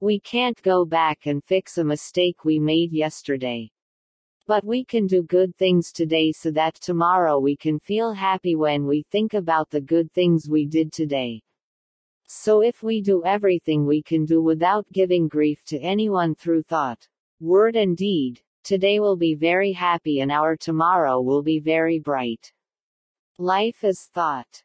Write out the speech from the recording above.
We can't go back and fix a mistake we made yesterday. But we can do good things today so that tomorrow we can feel happy when we think about the good things we did today. So if we do everything we can do without giving grief to anyone through thought, word and deed, today will be very happy and our tomorrow will be very bright. Life is thought.